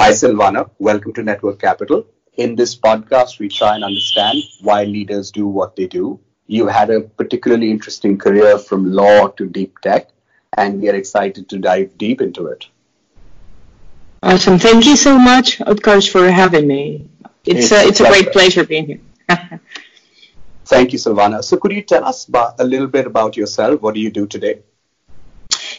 Hi, Silvana. Welcome to Network Capital. In this podcast, we try and understand why leaders do what they do. You had a particularly interesting career from law to deep tech, and we are excited to dive deep into it. Awesome. Thank you so much, Utkarsh, for having me. It's, uh, it's, a, it's a great pleasure being here. Thank you, Silvana. So, could you tell us about, a little bit about yourself? What do you do today?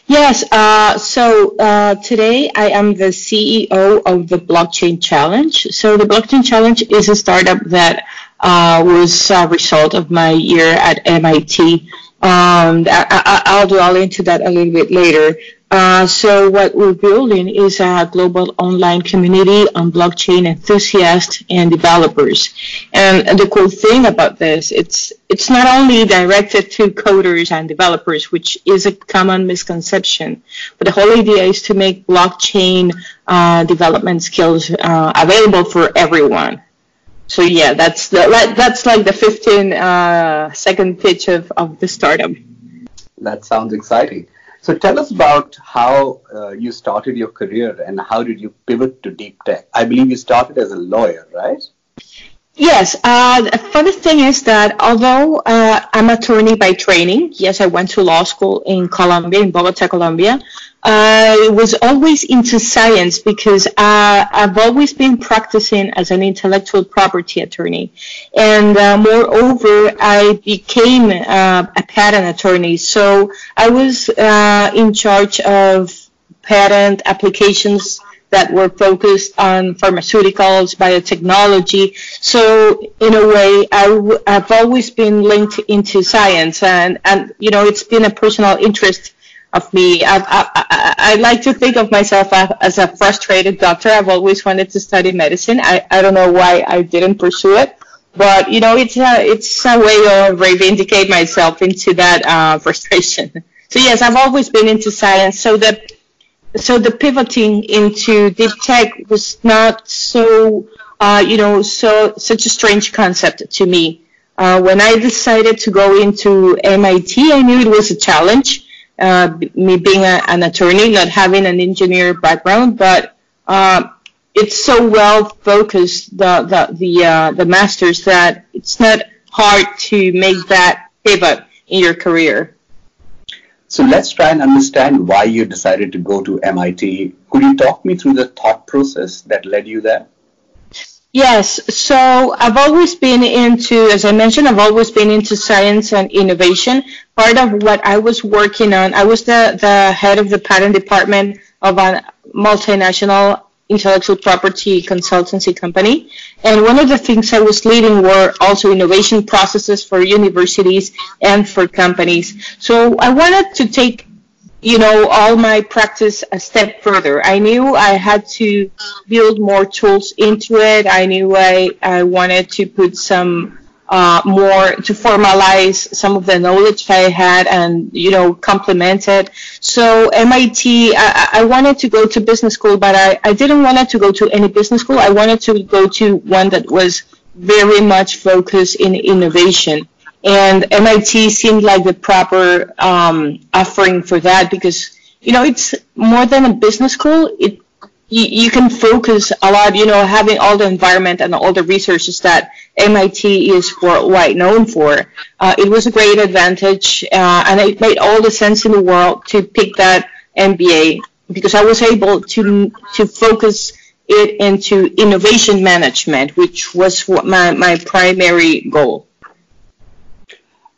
Yes. Uh, so uh, today I am the CEO of the Blockchain Challenge. So the Blockchain Challenge is a startup that uh, was a result of my year at MIT. Um, I, will dwell into that a little bit later. Uh, so what we're building is a global online community on blockchain enthusiasts and developers. And the cool thing about this, it's it's not only directed to coders and developers, which is a common misconception, but the whole idea is to make blockchain uh, development skills uh, available for everyone. So yeah, that's the that's like the 15 uh, second pitch of, of the startup. That sounds exciting. So tell us about how uh, you started your career and how did you pivot to deep tech? I believe you started as a lawyer, right? Yes. Uh, the funny thing is that although uh, I'm attorney by training, yes, I went to law school in Colombia, in Bogota, Colombia. I was always into science because uh, I've always been practicing as an intellectual property attorney. And uh, moreover, I became uh, a patent attorney. So I was uh, in charge of patent applications that were focused on pharmaceuticals, biotechnology. So in a way, I w- I've always been linked into science and, and, you know, it's been a personal interest of me. I, I, I, like to think of myself as a frustrated doctor. I've always wanted to study medicine. I, I don't know why I didn't pursue it, but you know, it's a, it's a way of reivindicate myself into that uh, frustration. So yes, I've always been into science. So the so the pivoting into deep tech was not so uh, you know so such a strange concept to me. Uh, when I decided to go into MIT, I knew it was a challenge uh, me being a, an attorney, not having an engineer background, but uh, it's so well focused the the the, uh, the masters that it's not hard to make that pivot in your career. So let's try and understand why you decided to go to MIT. Could you talk me through the thought process that led you there? Yes, so I've always been into, as I mentioned, I've always been into science and innovation. Part of what I was working on, I was the, the head of the patent department of a multinational intellectual property consultancy company. And one of the things I was leading were also innovation processes for universities and for companies. So I wanted to take you know, all my practice a step further. I knew I had to build more tools into it. I knew I, I wanted to put some uh, more to formalize some of the knowledge that I had and, you know, complement it. So MIT, I, I wanted to go to business school, but I, I didn't want to go to any business school. I wanted to go to one that was very much focused in innovation. And MIT seemed like the proper um, offering for that because, you know, it's more than a business school. It you, you, can focus a lot, you know, having all the environment and all the resources that MIT is worldwide known for. Uh, it was a great advantage, uh, and it made all the sense in the world to pick that MBA because I was able to to focus it into innovation management, which was my, my primary goal.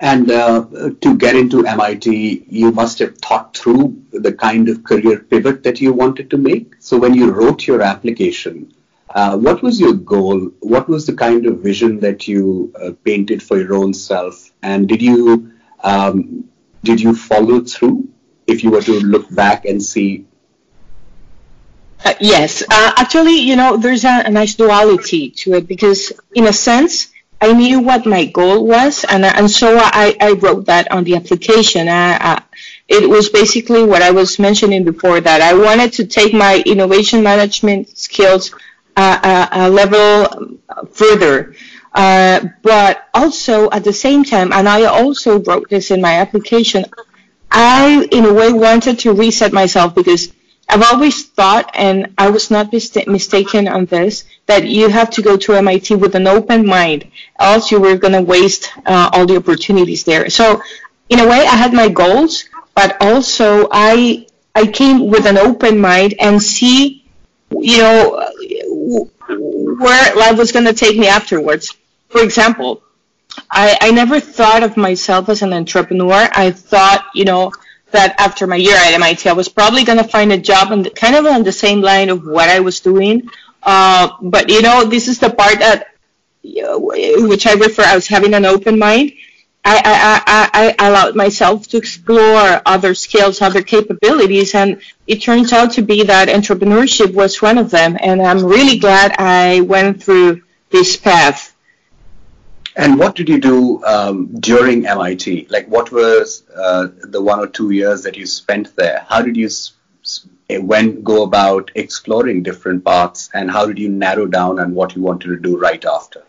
And uh, to get into MIT, you must have thought through the kind of career pivot that you wanted to make. So when you wrote your application, uh, what was your goal? What was the kind of vision that you uh, painted for your own self? And did you um, did you follow through? If you were to look back and see uh, yes, uh, actually, you know, there's a, a, nice duality to it because, in a sense, I knew what my goal was, and and so I, I wrote that on the application. I, I, it was basically what I was mentioning before that I wanted to take my innovation management skills uh, a, a, level further. Uh, but also at the same time, and I also wrote this in my application, I in a way wanted to reset myself because I've always thought, and I was not mista- mistaken on this, that you have to go to MIT with an open mind, else you were going to waste uh, all the opportunities there. So, in a way, I had my goals, but also I I came with an open mind and see, you know, where life was going to take me afterwards. For example, I, I never thought of myself as an entrepreneur. I thought, you know, that after my year at MIT, I was probably going to find a job and kind of on the same line of what I was doing. Uh, but you know, this is the part that, which I refer, I was having an open mind. I, I, I, I allowed myself to explore other skills, other capabilities, and it turns out to be that entrepreneurship was one of them. And I'm really glad I went through this path. And what did you do um, during MIT? Like, what was uh, the one or two years that you spent there? How did you when go about exploring different paths, and how did you narrow down on what you wanted to do right after?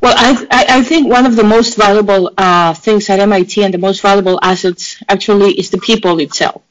Well, I, I think one of the most valuable uh, things at MIT and the most valuable assets actually is the people itself.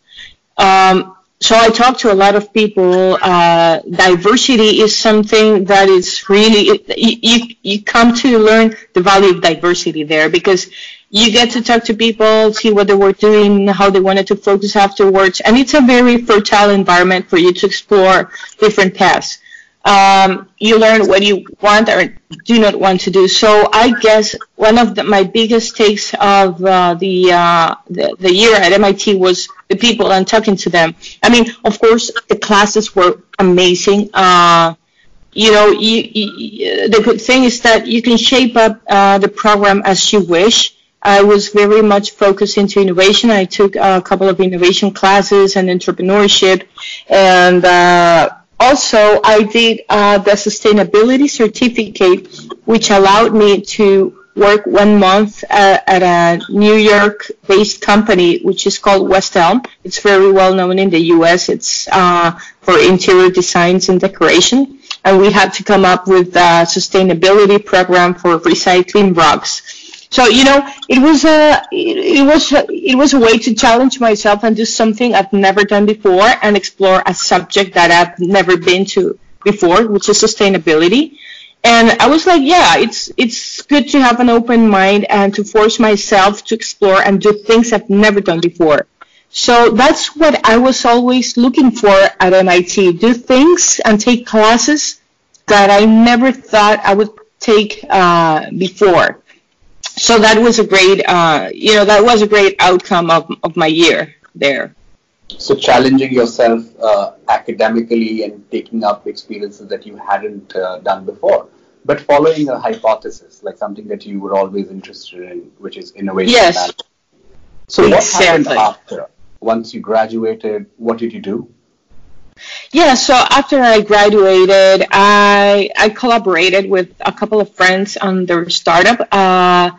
Um, so I talk to a lot of people. Uh, diversity is something that is really you, you come to learn the value of diversity there because you get to talk to people, see what they were doing, how they wanted to focus afterwards, and it's a very fertile environment for you to explore different paths. Um, you learn what you want or do not want to do. So I guess one of the, my biggest takes of uh, the, uh, the, the year at MIT was the people and talking to them. I mean, of course, the classes were amazing. Uh, you know, you, you, the good thing is that you can shape up uh, the program as you wish. I was very much focused into innovation. I took a couple of innovation classes and entrepreneurship, and uh, also, I did uh, the sustainability certificate, which allowed me to work one month uh, at a New York-based company, which is called West Elm. It's very well known in the U.S. It's uh, for interior designs and decoration, and we had to come up with a sustainability program for recycling rugs. So you know, it was a it, was a, it was a way to challenge myself and do something I've never done before and explore a subject that I've never been to before, which is sustainability. And I was like, yeah, it's it's good to have an open mind and to force myself to explore and do things I've never done before. So that's what I was always looking for at MIT. Do things and take classes that I never thought I would take uh, before so that was a great, uh, you know, that was a great outcome of, of my year there. So challenging yourself uh, academically and taking up experiences that you hadn't uh, done before, but following a hypothesis, like something that you were always interested in, which is innovation. Yes. Management. So exactly. what happened after? Once you graduated, what did you do? Yeah, so after I graduated, I I collaborated with a couple of friends on their startup, uh,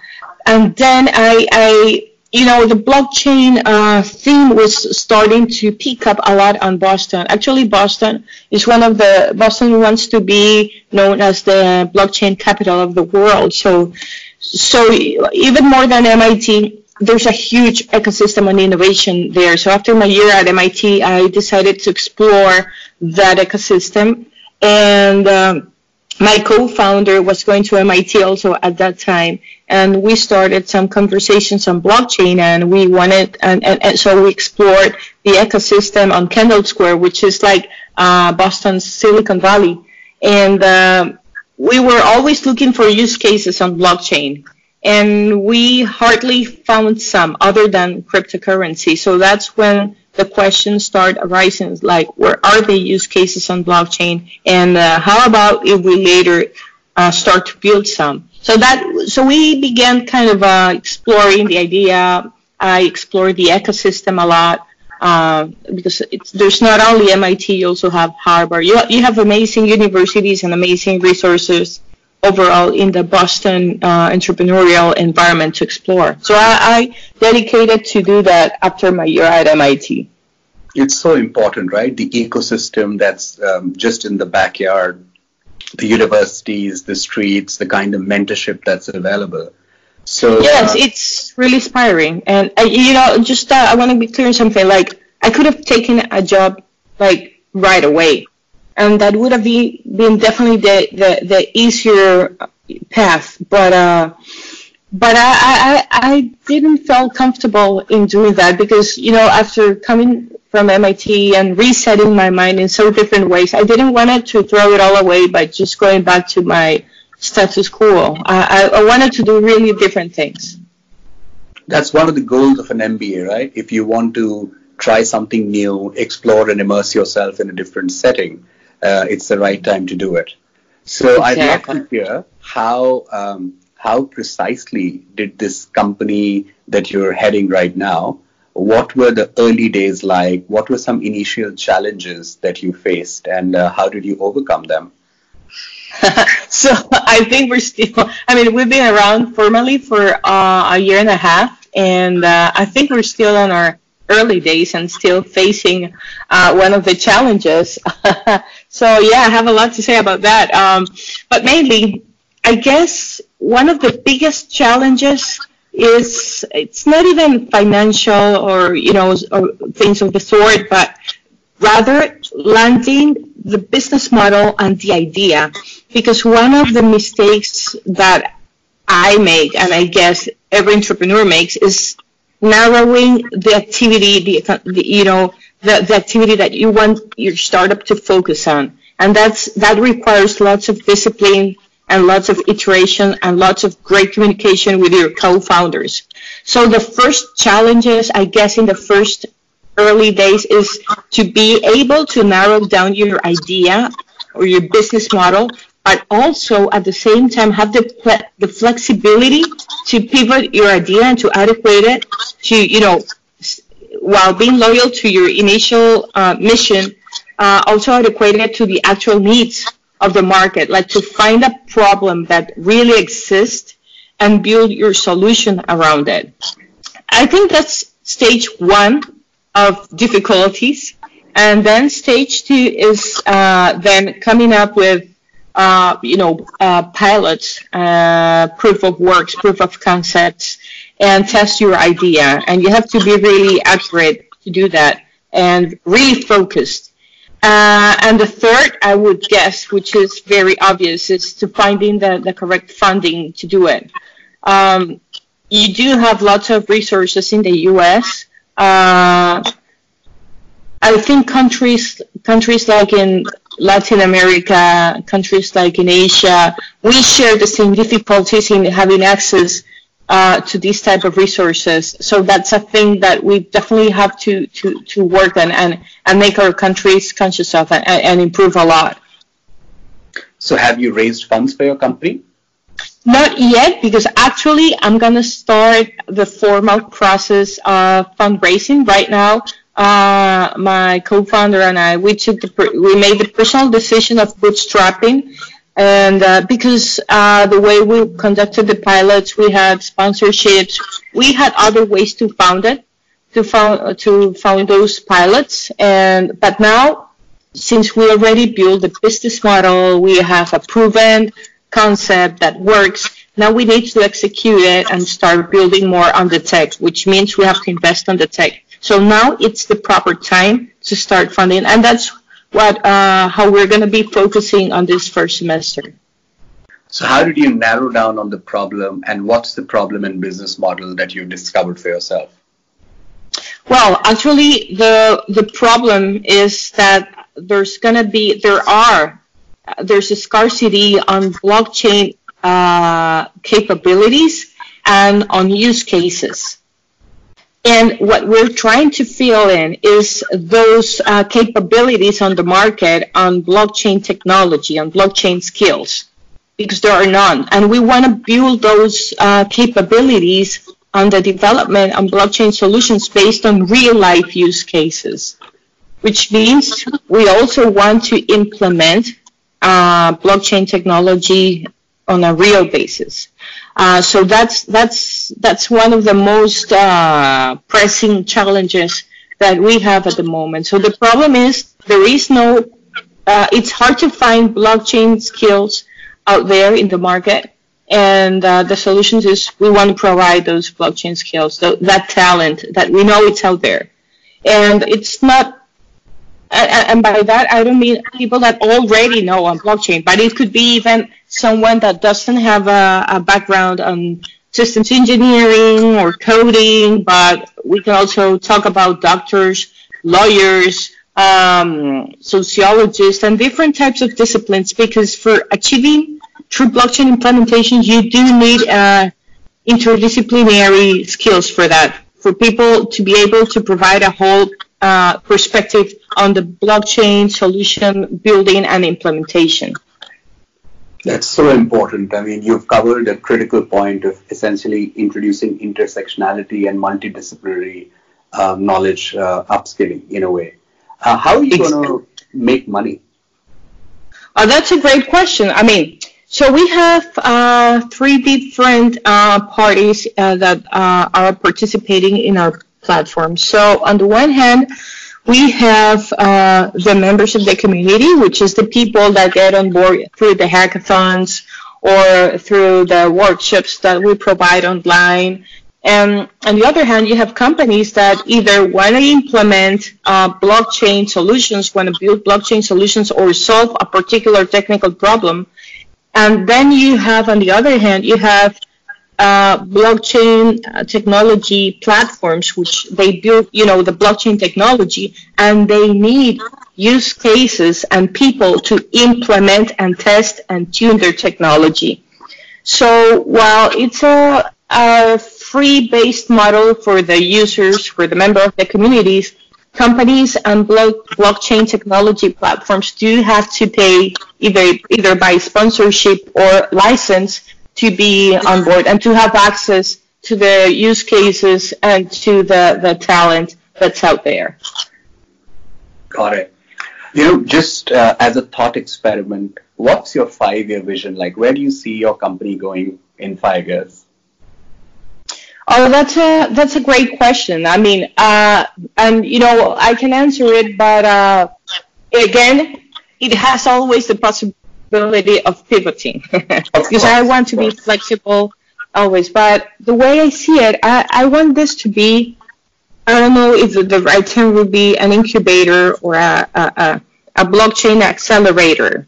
and then I, I you know, the blockchain uh, theme was starting to pick up a lot on Boston. Actually, Boston is one of the Boston wants to be known as the blockchain capital of the world. So, so even more than MIT, there's a huge ecosystem and innovation there. So after my year at MIT, I decided to explore that ecosystem. And um, my co-founder was going to MIT also at that time, and we started some conversations on blockchain, and we wanted, and, and, and so we explored the ecosystem on Kendall Square, which is like uh, Boston's Silicon Valley, and uh, we were always looking for use cases on blockchain and we hardly found some other than cryptocurrency. So that's when the questions start arising, like where are the use cases on blockchain, and uh, how about if we later uh, start to build some? So that so we began kind of uh, exploring the idea. I explored the ecosystem a lot. Uh, because there's not only MIT, you also have Harvard. You, you have amazing universities and amazing resources overall in the Boston uh, entrepreneurial environment to explore. So I, I, dedicated to do that after my year at MIT. It's so important, right? The ecosystem that's um, just in the backyard, the universities, the streets, the kind of mentorship that's available. So yes, uh, it's really inspiring. And uh, you know, just uh, I want to be clear on something. Like I could have taken a job like right away. And that would have been, been definitely the, the, the easier path. But, uh, but I, I, I didn't feel comfortable in doing that because, you know, after coming from MIT and resetting my mind in so different ways, I didn't want to throw it all away by just going back to my status quo. I, I wanted to do really different things. That's one of the goals of an MBA, right? If you want to try something new, explore and immerse yourself in a different setting, uh, it's the right time to do it. So exactly. I'd love to hear how um, how precisely did this company that you're heading right now? What were the early days like? What were some initial challenges that you faced, and uh, how did you overcome them? so I think we're still. I mean, we've been around formally for uh, a year and a half, and uh, I think we're still on our early days and still facing uh, one of the challenges. so yeah, I have a lot to say about that. Um, but mainly, I guess one of the biggest challenges is it's not even financial or you know or things of the sort, but rather landing the business model and the idea. Because one of the mistakes that I make, and I guess every entrepreneur makes, is narrowing the activity, the, the you know, the, the activity that you want your startup to focus on. And that's, that requires lots of discipline and lots of iteration and lots of great communication with your co-founders. So the first challenges, I guess, in the first early days is to be able to narrow down your idea or your business model, but also at the same time have the, the flexibility to pivot your idea and to adequate it to, you know, while being loyal to your initial uh, mission, uh, also adequate it to the actual needs of the market, like to find a problem that really exists and build your solution around it. I think that's stage one of difficulties. And then stage two is uh, then coming up with, uh, you know, uh, pilots, uh, proof of works, proof of concepts, and test your idea. And you have to be really accurate to do that and really focused. Uh, and the third, I would guess, which is very obvious, is to finding the, the correct funding to do it. Um, you do have lots of resources in the U.S. Uh, I think countries countries like in Latin America, countries like in Asia, we share the same difficulties in having access uh, to these type of resources. So that's a thing that we definitely have to, to, to work on and, and make our countries conscious of and, and improve a lot. So have you raised funds for your company? Not yet, because actually I'm going to start the formal process of fundraising right now. Uh, my co-founder and I, we took the, we made the personal decision of bootstrapping and uh, because uh, the way we conducted the pilots, we had sponsorships, we had other ways to fund it, to found to fund those pilots. And but now, since we already built the business model, we have a proven concept that works. Now we need to execute it and start building more on the tech, which means we have to invest on the tech. So now it's the proper time to start funding, and that's what uh, how we're going to be focusing on this first semester. So how did you narrow down on the problem and what's the problem and business model that you discovered for yourself? Well, actually the the problem is that there's going to be there are there's a scarcity on blockchain uh, capabilities and on use cases. And what we're trying to fill in is those uh, capabilities on the market on blockchain technology, on blockchain skills, because there are none. And we want to build those uh, capabilities on the development on blockchain solutions based on real life use cases, which means we also want to implement uh, blockchain technology on a real basis. Uh, so that's that's that's one of the most uh, pressing challenges that we have at the moment. So the problem is there is no. Uh, it's hard to find blockchain skills out there in the market, and uh, the solutions is we want to provide those blockchain skills, th- that talent that we know it's out there, and it's not and by that I don't mean people that already know on blockchain, but it could be even someone that doesn't have a, a background on systems engineering or coding, but we can also talk about doctors, lawyers, um, sociologists, and different types of disciplines because for achieving true blockchain implementation, you do need uh, interdisciplinary skills for that, for people to be able to provide a whole uh, perspective on the blockchain solution building and implementation. That's so important. I mean, you've covered a critical point of essentially introducing intersectionality and multidisciplinary uh, knowledge uh, upskilling in a way. Uh, how are you going to make money? Uh, that's a great question. I mean, so we have uh, three different uh, parties that are participating in our platform. So on the one hand, we have uh, the members of the community, which is the people that get on board through the hackathons or through the workshops that we provide online. And on the other hand, you have companies that either want to implement uh, blockchain solutions, want to build blockchain solutions or solve a particular technical problem. And then you have, on the other hand, you have uh, blockchain uh, technology platforms, which they build, you know, the blockchain technology, and they need use cases and people to implement and test and tune their technology. So while it's a, a free-based model for the users, for the member of the communities, companies and blockchain technology platforms do have to pay either either by sponsorship or license to be on board and to have access to the use cases and to the, the talent that's out there. Got it. You know, just uh, as a thought experiment, what's your five year vision? Like, where do you see your company going in five years? Oh, that's a that's a great question. I mean, uh, and you know, I can answer it, but uh, again, it has always the possibility possibility of pivoting because I want to be flexible always. But the way I see it, I, I want this to be, I don't know if the right term would be an incubator or a, a, a blockchain accelerator.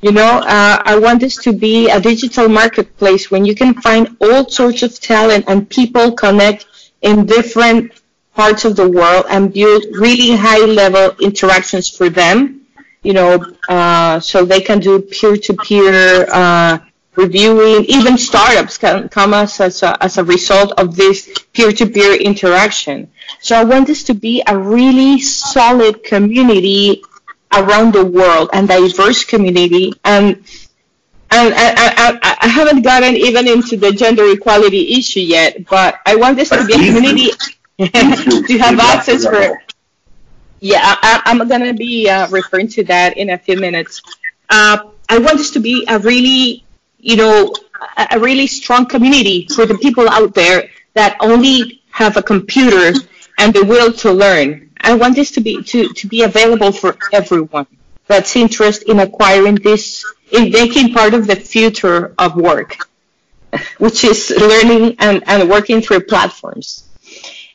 You know, uh, I want this to be a digital marketplace when you can find all sorts of talent and people connect in different parts of the world and build really high level interactions for them you know, uh, so they can do peer-to-peer uh, reviewing. Even startups can come as, as, a, as a result of this peer-to-peer interaction. So I want this to be a really solid community around the world and diverse community. And and I, I, I, haven't gotten even into the gender equality issue yet, but I want this to be a community to have access for yeah, I, am going to be uh, referring to that in a few minutes. Uh, I want this to be a really, you know, a really strong community for the people out there that only have a computer and the will to learn. I want this to be to, to be available for everyone that's interested in acquiring this, in making part of the future of work, which is learning and, and working through platforms.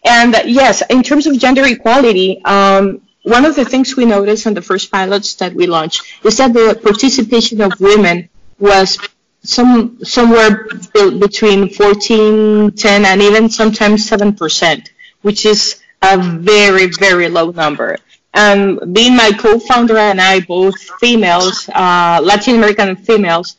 And yes, in terms of gender equality, um, one of the things we noticed on the first pilots that we launched is that the participation of women was some somewhere between 14, 10, and even sometimes 7%, which is a very, very low number. And being my co-founder and I, both females, uh, Latin American females,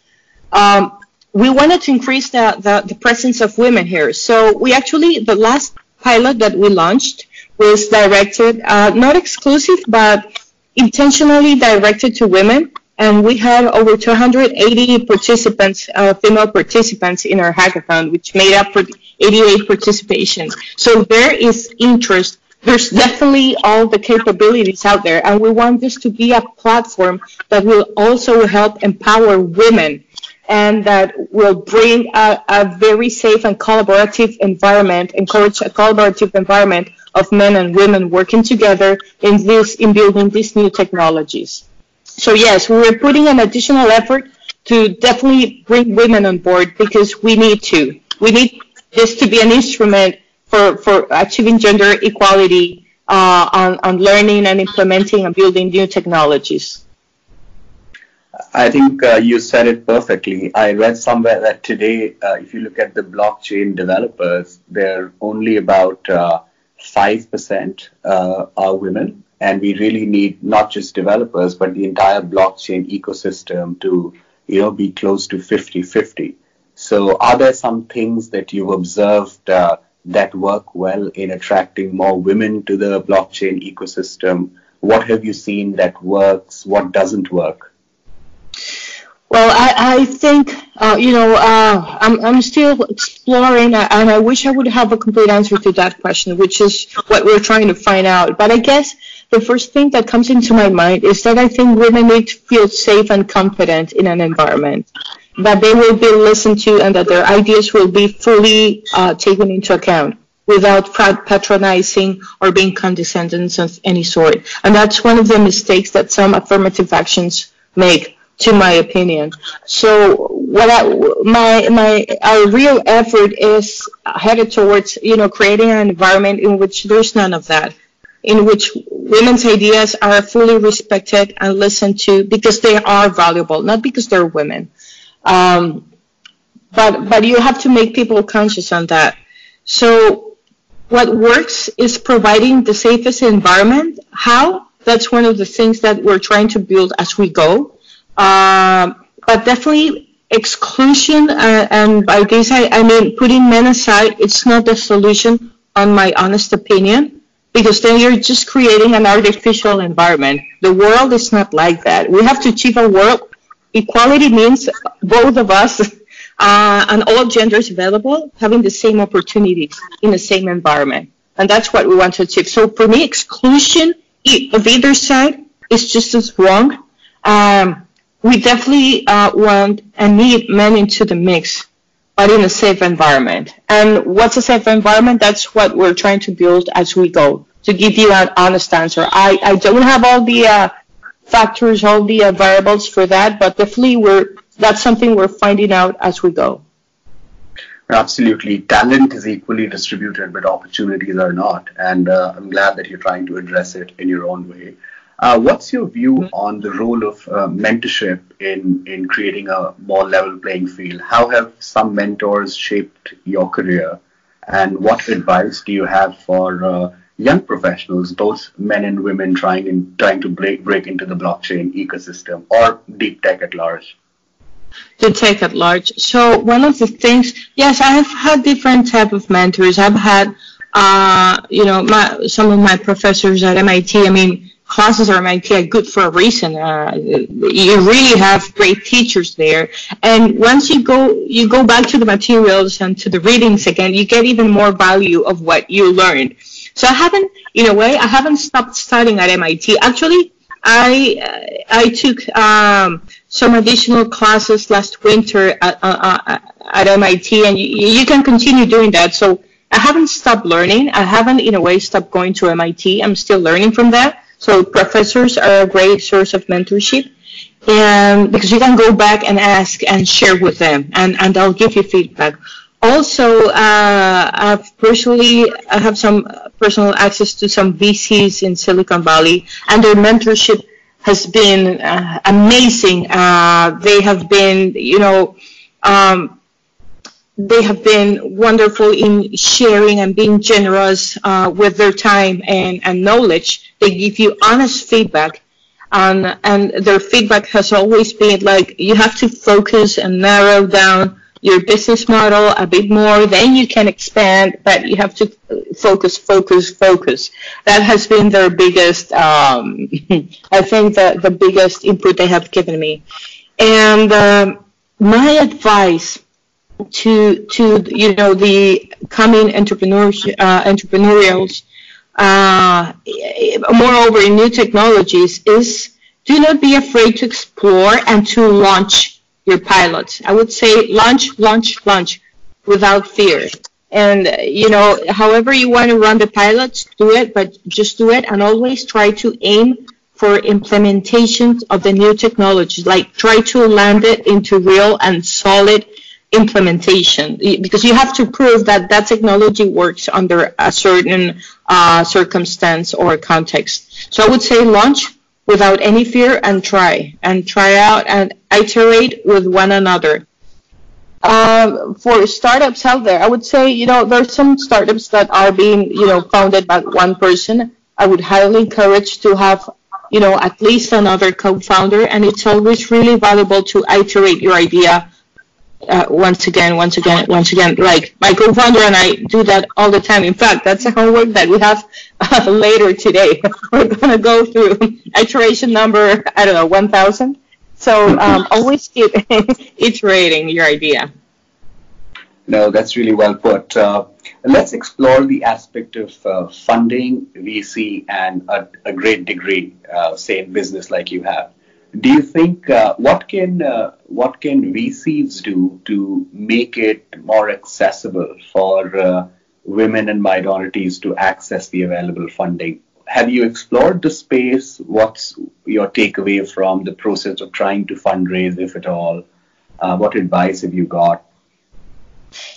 um, we wanted to increase the, the, the presence of women here. So we actually, the last pilot that we launched was directed, uh, not exclusive, but intentionally directed to women. And we had over 280 participants, uh, female participants in our hackathon, which made up for 88 participation. So there is interest. There's definitely all the capabilities out there. And we want this to be a platform that will also help empower women and that will bring a, a, very safe and collaborative environment, encourage a collaborative environment of men and women working together in this, in building these new technologies. So yes, we're putting an additional effort to definitely bring women on board because we need to. We need this to be an instrument for, for achieving gender equality uh, on, on learning and implementing and building new technologies. I think uh, you said it perfectly. I read somewhere that today, uh, if you look at the blockchain developers, they're only about uh, 5% uh, are women. And we really need not just developers, but the entire blockchain ecosystem to you know, be close to 50-50. So are there some things that you've observed uh, that work well in attracting more women to the blockchain ecosystem? What have you seen that works? What doesn't work? Well, I, I think, uh, you know, uh, I'm, I'm still exploring, uh, and I wish I would have a complete answer to that question, which is what we're trying to find out. But I guess the first thing that comes into my mind is that I think women need to feel safe and confident in an environment, that they will be listened to and that their ideas will be fully uh, taken into account without patronizing or being condescending of any sort. And that's one of the mistakes that some affirmative actions make to my opinion. So what I, my my our real effort is headed towards you know creating an environment in which there's none of that, in which women's ideas are fully respected and listened to because they are valuable, not because they're women. Um, but but you have to make people conscious on that. So what works is providing the safest environment. How? That's one of the things that we're trying to build as we go um, but definitely exclusion, uh, and by this I, I mean putting men aside, it's not the solution, on my honest opinion, because then you're just creating an artificial environment. The world is not like that. We have to achieve a world. Equality means both of us uh, and all genders available having the same opportunities in the same environment. And that's what we want to achieve. So for me, exclusion of either side is just as wrong. Um, we definitely uh, want and need men into the mix, but in a safe environment. And what's a safe environment? That's what we're trying to build as we go. To give you an honest answer, I, I don't have all the uh, factors, all the uh, variables for that, but definitely we're that's something we're finding out as we go. Absolutely, talent is equally distributed, but opportunities are not, and uh, I'm glad that you're trying to address it in your own way. Uh, what's your view mm-hmm. on the role of uh, mentorship in, in creating a more level playing field? How have some mentors shaped your career? And what advice do you have for uh, young professionals, both men and women, trying in, trying to break break into the blockchain ecosystem or deep tech at large? The tech at large. So one of the things, yes, I have had different type of mentors. I've had, uh, you know, my, some of my professors at MIT. I mean, classes are MIT good for a reason. Uh, you really have great teachers there, and once you go you go back to the materials and to the readings again, you get even more value of what you learned. So I haven't, in a way, I haven't stopped studying at MIT. Actually, I uh, I took um, some additional classes last winter at, uh, uh at MIT, and you, you can continue doing that. So I haven't stopped learning. I haven't, in a way, stopped going to MIT. I'm still learning from that. So professors are a great source of mentorship and because you can go back and ask and share with them and, and they'll give you feedback. Also, uh, I've personally, I have some personal access to some VCs in Silicon Valley and their mentorship has been uh, amazing. Uh, they have been, you know, um, they have been wonderful in sharing and being generous uh, with their time and, and knowledge. They give you honest feedback, and, and their feedback has always been like you have to focus and narrow down your business model a bit more, then you can expand, but you have to focus, focus, focus. That has been their biggest, um, I think, the, the biggest input they have given me. And um, my advice to to you know the coming entrepreneurs uh, entrepreneurials. Uh, moreover, in new technologies, is do not be afraid to explore and to launch your pilots. I would say launch, launch, launch without fear. And you know, however you want to run the pilots, do it, but just do it, and always try to aim for implementation of the new technologies. Like try to land it into real and solid implementation because you have to prove that that technology works under a certain uh, circumstance or context. So I would say launch without any fear and try and try out and iterate with one another. Um, for startups out there, I would say, you know, there's some startups that are being, you know, founded by one person. I would highly encourage to have, you know, at least another co-founder, and it's always really valuable to iterate your idea uh, once again, once again, once again. Like my co-founder and I do that all the time. In fact, that's a homework that we have uh, later today. We're gonna go through iteration number I don't know 1,000. So um, always keep iterating your idea. No, that's really well put. Uh, let's explore the aspect of uh, funding, VC, and a, a great degree, uh, say in business like you have do you think uh, what can uh, what can VCs do to make it more accessible for uh, women and minorities to access the available funding? Have you explored the space? What's your takeaway from the process of trying to fundraise, if at all? Uh, what advice have you got?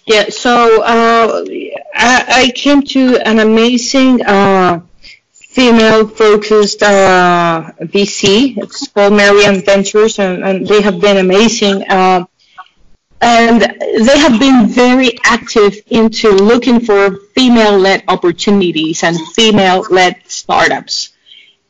Yeah, so uh, I, I, came to an amazing uh, female-focused uh, VC. It's called Marian Ventures, and, and, they have been amazing. Uh, and they have been very active into looking for female-led opportunities and female-led startups.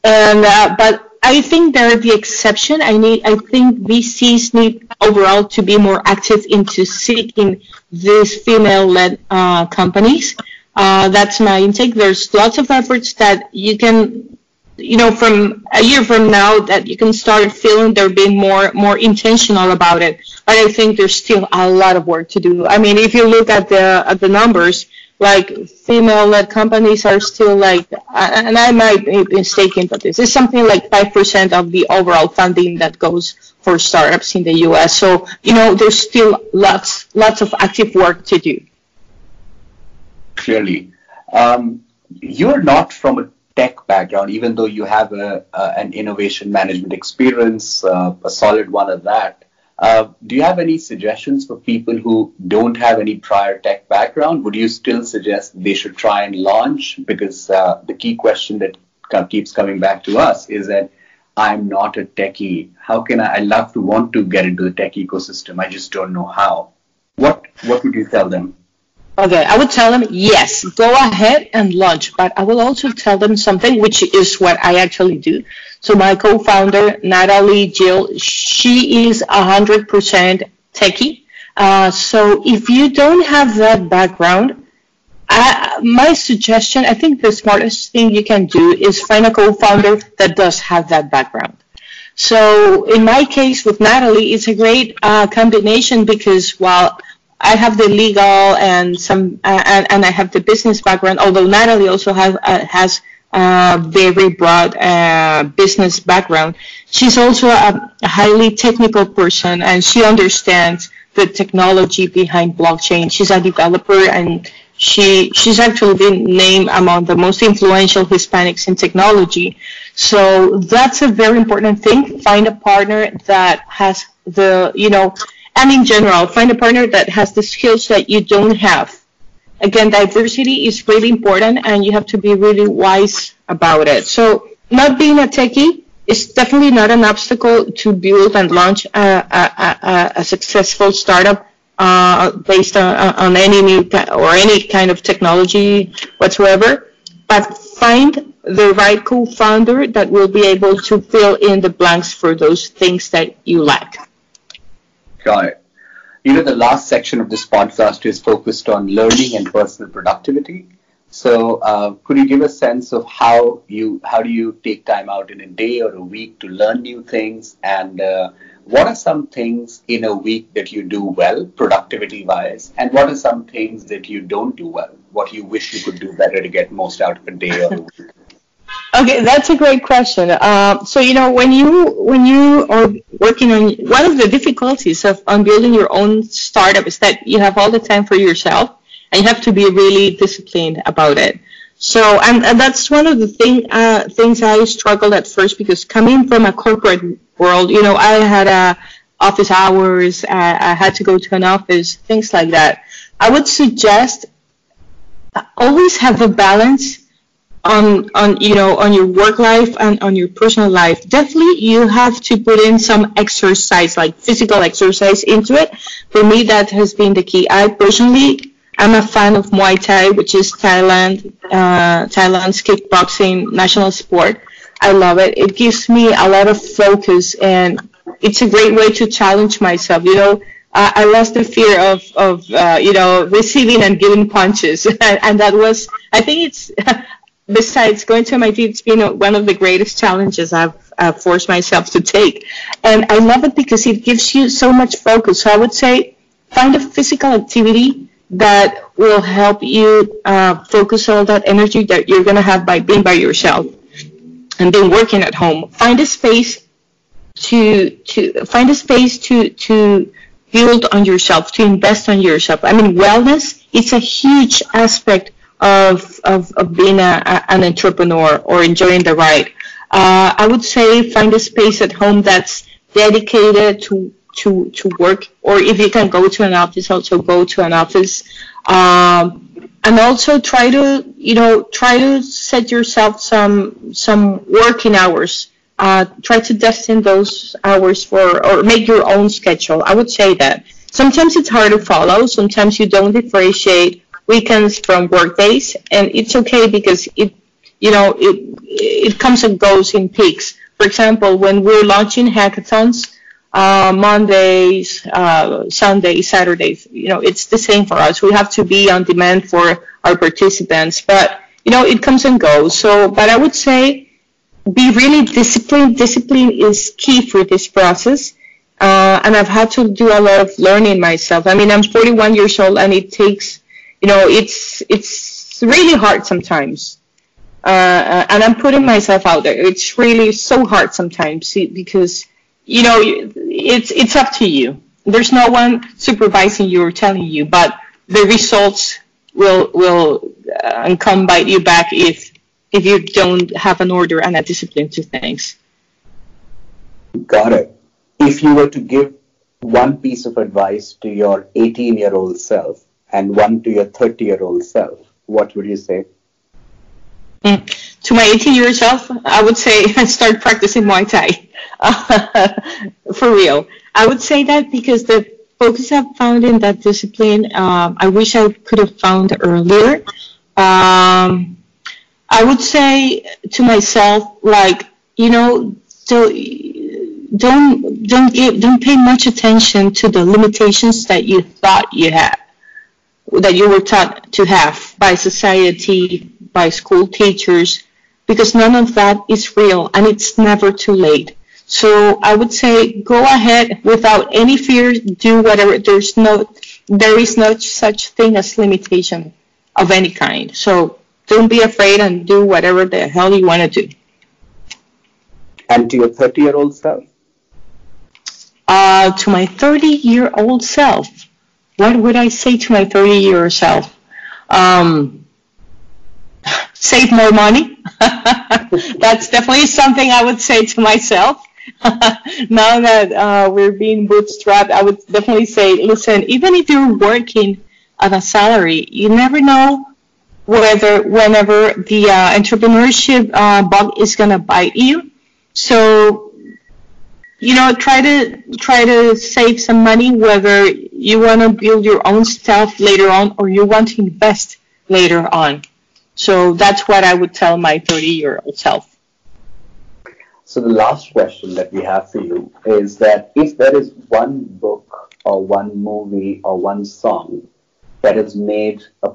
And uh, but I think they're the exception. I need. I think VCs need overall to be more active into seeking these female-led uh, companies. Uh, that's my intake. There's lots of efforts that you can, you know, from a year from now that you can start feeling they're being more more intentional about it. But I think there's still a lot of work to do. I mean, if you look at the at the numbers, like female-led companies are still like, and I might be mistaken, but this is something like five percent of the overall funding that goes for startups in the U.S. So you know, there's still lots lots of active work to do clearly. Um, you're not from a tech background, even though you have a, an innovation management experience, uh, a solid one at that. Uh, do you have any suggestions for people who don't have any prior tech background? Would you still suggest they should try and launch? Because uh, the key question that keeps coming back to us is that I'm not a techie. How can I? I love to want to get into the tech ecosystem. I just don't know how. What What would you tell them? Okay, I would tell them, yes, go ahead and launch, but I will also tell them something, which is what I actually do. So my co-founder, Natalie Jill, she is 100% techie. Uh, so if you don't have that background, I, my suggestion, I think the smartest thing you can do is find a co-founder that does have that background. So in my case with Natalie, it's a great uh, combination because while I have the legal and some, uh, and, and, I have the business background. Although Natalie also has uh, has a very broad uh, business background, she's also a, highly technical person, and she understands the technology behind blockchain. She's a developer, and she she's actually been named among the most influential Hispanics in technology. So that's a very important thing. Find a partner that has the you know and in general, find a partner that has the skills that you don't have. Again, diversity is really important and you have to be really wise about it. So not being a techie is definitely not an obstacle to build and launch a, a, a, a successful startup uh, based on, on any new or any kind of technology whatsoever. But find the right co-founder that will be able to fill in the blanks for those things that you lack. Got. You know, the last section of this podcast is focused on learning and personal productivity. So, uh, could you give a sense of how you how do you take time out in a day or a week to learn new things, and uh, what are some things in a week that you do well, productivity wise, and what are some things that you don't do well? What you wish you could do better to get most out of a day or a week? Okay, that's a great question. Uh, so you know, when you when you are working on one of the difficulties of on building your own startup is that you have all the time for yourself, and you have to be really disciplined about it. So, and, and that's one of the thing uh, things I struggled at first because coming from a corporate world, you know, I had a office hours. I had to go to an office, things like that. I would suggest always have a balance on on you know on your work life and on your personal life definitely you have to put in some exercise like physical exercise into it. For me that has been the key. I personally i'm a fan of muay thai which is thailand uh, thailand's kickboxing national sport. I love it. It gives me a lot of focus and it's a great way to challenge myself you know. I lost the fear of, of uh, you know, receiving and giving punches. and that was, I think it's, besides going to MIT, it's been one of the greatest challenges I've uh, forced myself to take. And I love it because it gives you so much focus. So I would say find a physical activity that will help you uh, focus all that energy that you're going to have by being by yourself and being working at home. Find a space to to find a space to to build on yourself, to invest on yourself. I mean, wellness it's a huge aspect of, of, of being a, a, an entrepreneur or enjoying the ride. Uh, I would say find a space at home that's dedicated to, to, to work, or if you can go to an office, also go to an office. Um, and also try to, you know, try to set yourself some, some working hours. Uh, try to destine those hours for, or make your own schedule. I would say that. Sometimes it's hard to follow. Sometimes you don't differentiate weekends from work days, and it's okay because it, you know, it it comes and goes in peaks. For example, when we're launching hackathons, uh, Mondays, uh, Sundays, Saturdays, you know, it's the same for us. We have to be on demand for our participants, but you know, it comes and goes. So, but I would say be really disciplined. Discipline is key for this process. Uh, and I've had to do a lot of learning myself. I mean, I'm 41 years old and it takes you know, it's it's really hard sometimes. Uh, and I'm putting myself out there. It's really so hard sometimes because you know it's it's up to you. There's no one supervising you or telling you, but the results will will uh, come bite you back if if you don't have an order and a discipline to things. Got it. If you were to give one piece of advice to your 18 year old self, and one to your 30 year old self, what would you say? Mm. To my 18 year old self, I would say start practicing Muay Thai. for real. I would say that because the focus I've found in that discipline, um, I wish I could have found earlier. Um, I would say to myself, like, you know, don't don't don't give, don't pay much attention to the limitations that you thought you had that you were taught to have by society, by school teachers, because none of that is real and it's never too late. So I would say go ahead without any fear, do whatever. There's no, there is no such thing as limitation of any kind. So don't be afraid and do whatever the hell you want to do. And to your 30 year old self? Uh, to my 30 year old self what would I say to my 30 year old self? Um, save more money. That's definitely something I would say to myself. now that uh, we're being bootstrapped, I would definitely say, listen, even if you're working at a salary, you never know whether whenever the uh, entrepreneurship uh, bug is going to bite you. So you know, try to try to save some money, whether you want to build your own stuff later on or you want to invest later on. So that's what I would tell my 30 year old self. So the last question that we have for you is that if there is one book or one movie or one song that has made a,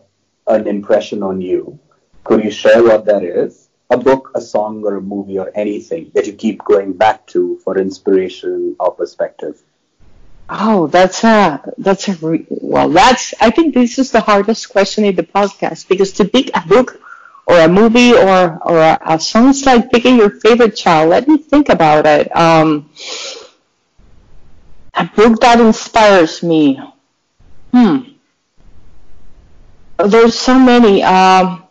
an impression on you, could you share what that is? a book, a song, or a movie, or anything that you keep going back to for inspiration or perspective? Oh, that's a that's a re- well. That's I think this is the hardest question in the podcast because to pick a book or a movie or or a, a song is like picking your favorite child. Let me think about it. Um, a book that inspires me. Hmm. There's so many. Um,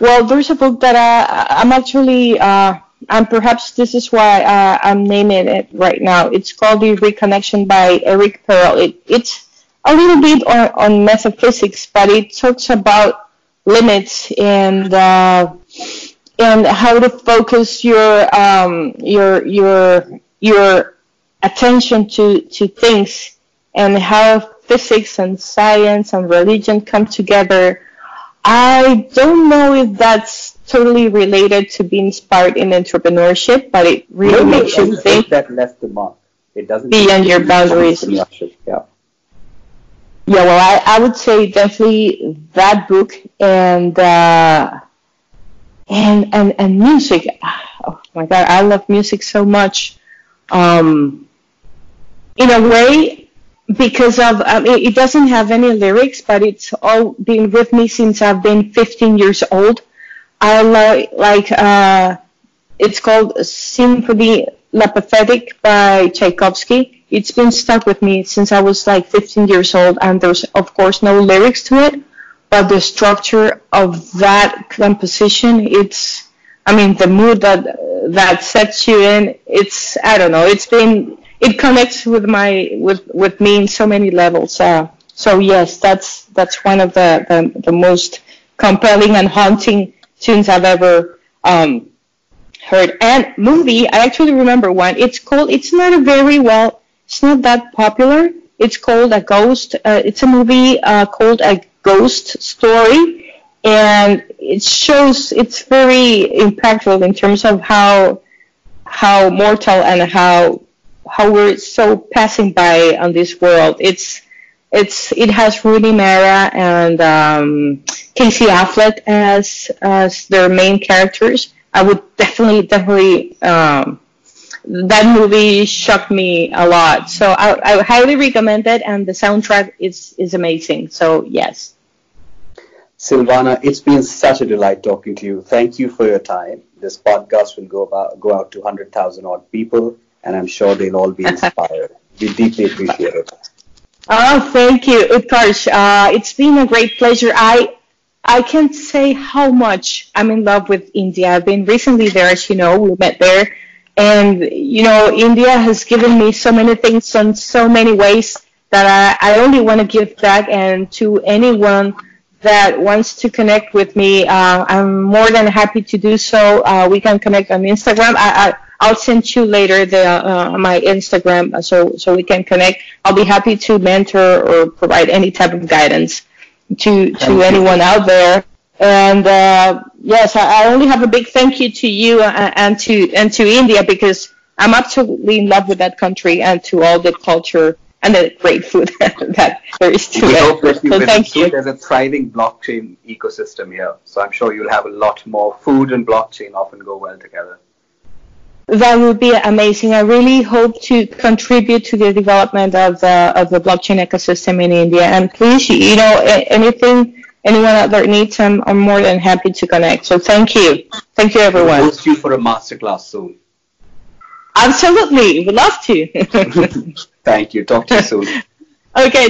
well, there's a book that I, I'm actually uh, and perhaps this is why uh, I'm naming it right now. It's called the Reconnection by Eric Pearl. It, it's a little bit on, on metaphysics, but it talks about limits and uh, and how to focus your um, your your your attention to to things and how physics and science and religion come together. I don't know if that's totally related to being inspired in entrepreneurship, but it really no, makes you think that left the mark. It doesn't beyond your boundaries. Yeah. Yeah, well, I, I would say definitely that book and uh, and and and music. Oh my God, I love music so much. Um, in a way, because of I mean, it doesn't have any lyrics, but it's all been with me since I've been 15 years old. I like like uh, it's called Symphony La by Tchaikovsky. It's been stuck with me since I was like 15 years old, and there's of course no lyrics to it, but the structure of that composition, it's I mean the mood that that sets you in. It's I don't know. It's been it connects with my with with me in so many levels. Uh, so yes, that's that's one of the, the, the most compelling and haunting tunes I've ever um, heard. And movie, I actually remember one. It's called. It's not a very well. It's not that popular. It's called a ghost. Uh, it's a movie uh, called a ghost story, and it shows. It's very impactful in terms of how how mortal and how how we're so passing by on this world. It's it's it has Rooney Mara and um, Casey Affleck as as their main characters. I would definitely definitely um, that movie shocked me a lot. So I, I highly recommend it, and the soundtrack is is amazing. So yes. Silvana, it's been such a delight talking to you. Thank you for your time. This podcast will go about go out to hundred thousand odd people and I'm sure they'll all be inspired. we deeply appreciate it. Oh, thank you, Utkarsh. Uh, it's been a great pleasure. I I can't say how much I'm in love with India. I've been recently there, as you know, we met there, and you know, India has given me so many things in so many ways that I, I only want to give back. And to anyone that wants to connect with me, uh, I'm more than happy to do so. Uh, we can connect on Instagram. I, I I'll send you later the uh, my Instagram uh, so so we can connect. I'll be happy to mentor or provide any type of guidance to to anyone out there. And uh, yes, I, I, only have a big thank you to you uh, and to and to India because I'm absolutely in love with that country and to all the culture and the great food that there is to we it. Hope that you so thank you. There's a thriving blockchain ecosystem here, so I'm sure you'll have a lot more. Food and blockchain often go well together. That would be amazing. I really hope to contribute to the development of the of the blockchain ecosystem in India. And please, you know, anything anyone out there needs, I'm, I'm more than happy to connect. So thank you, thank you, everyone. We'll host you for a masterclass soon. Absolutely, would love to. thank you. Talk to you soon. okay.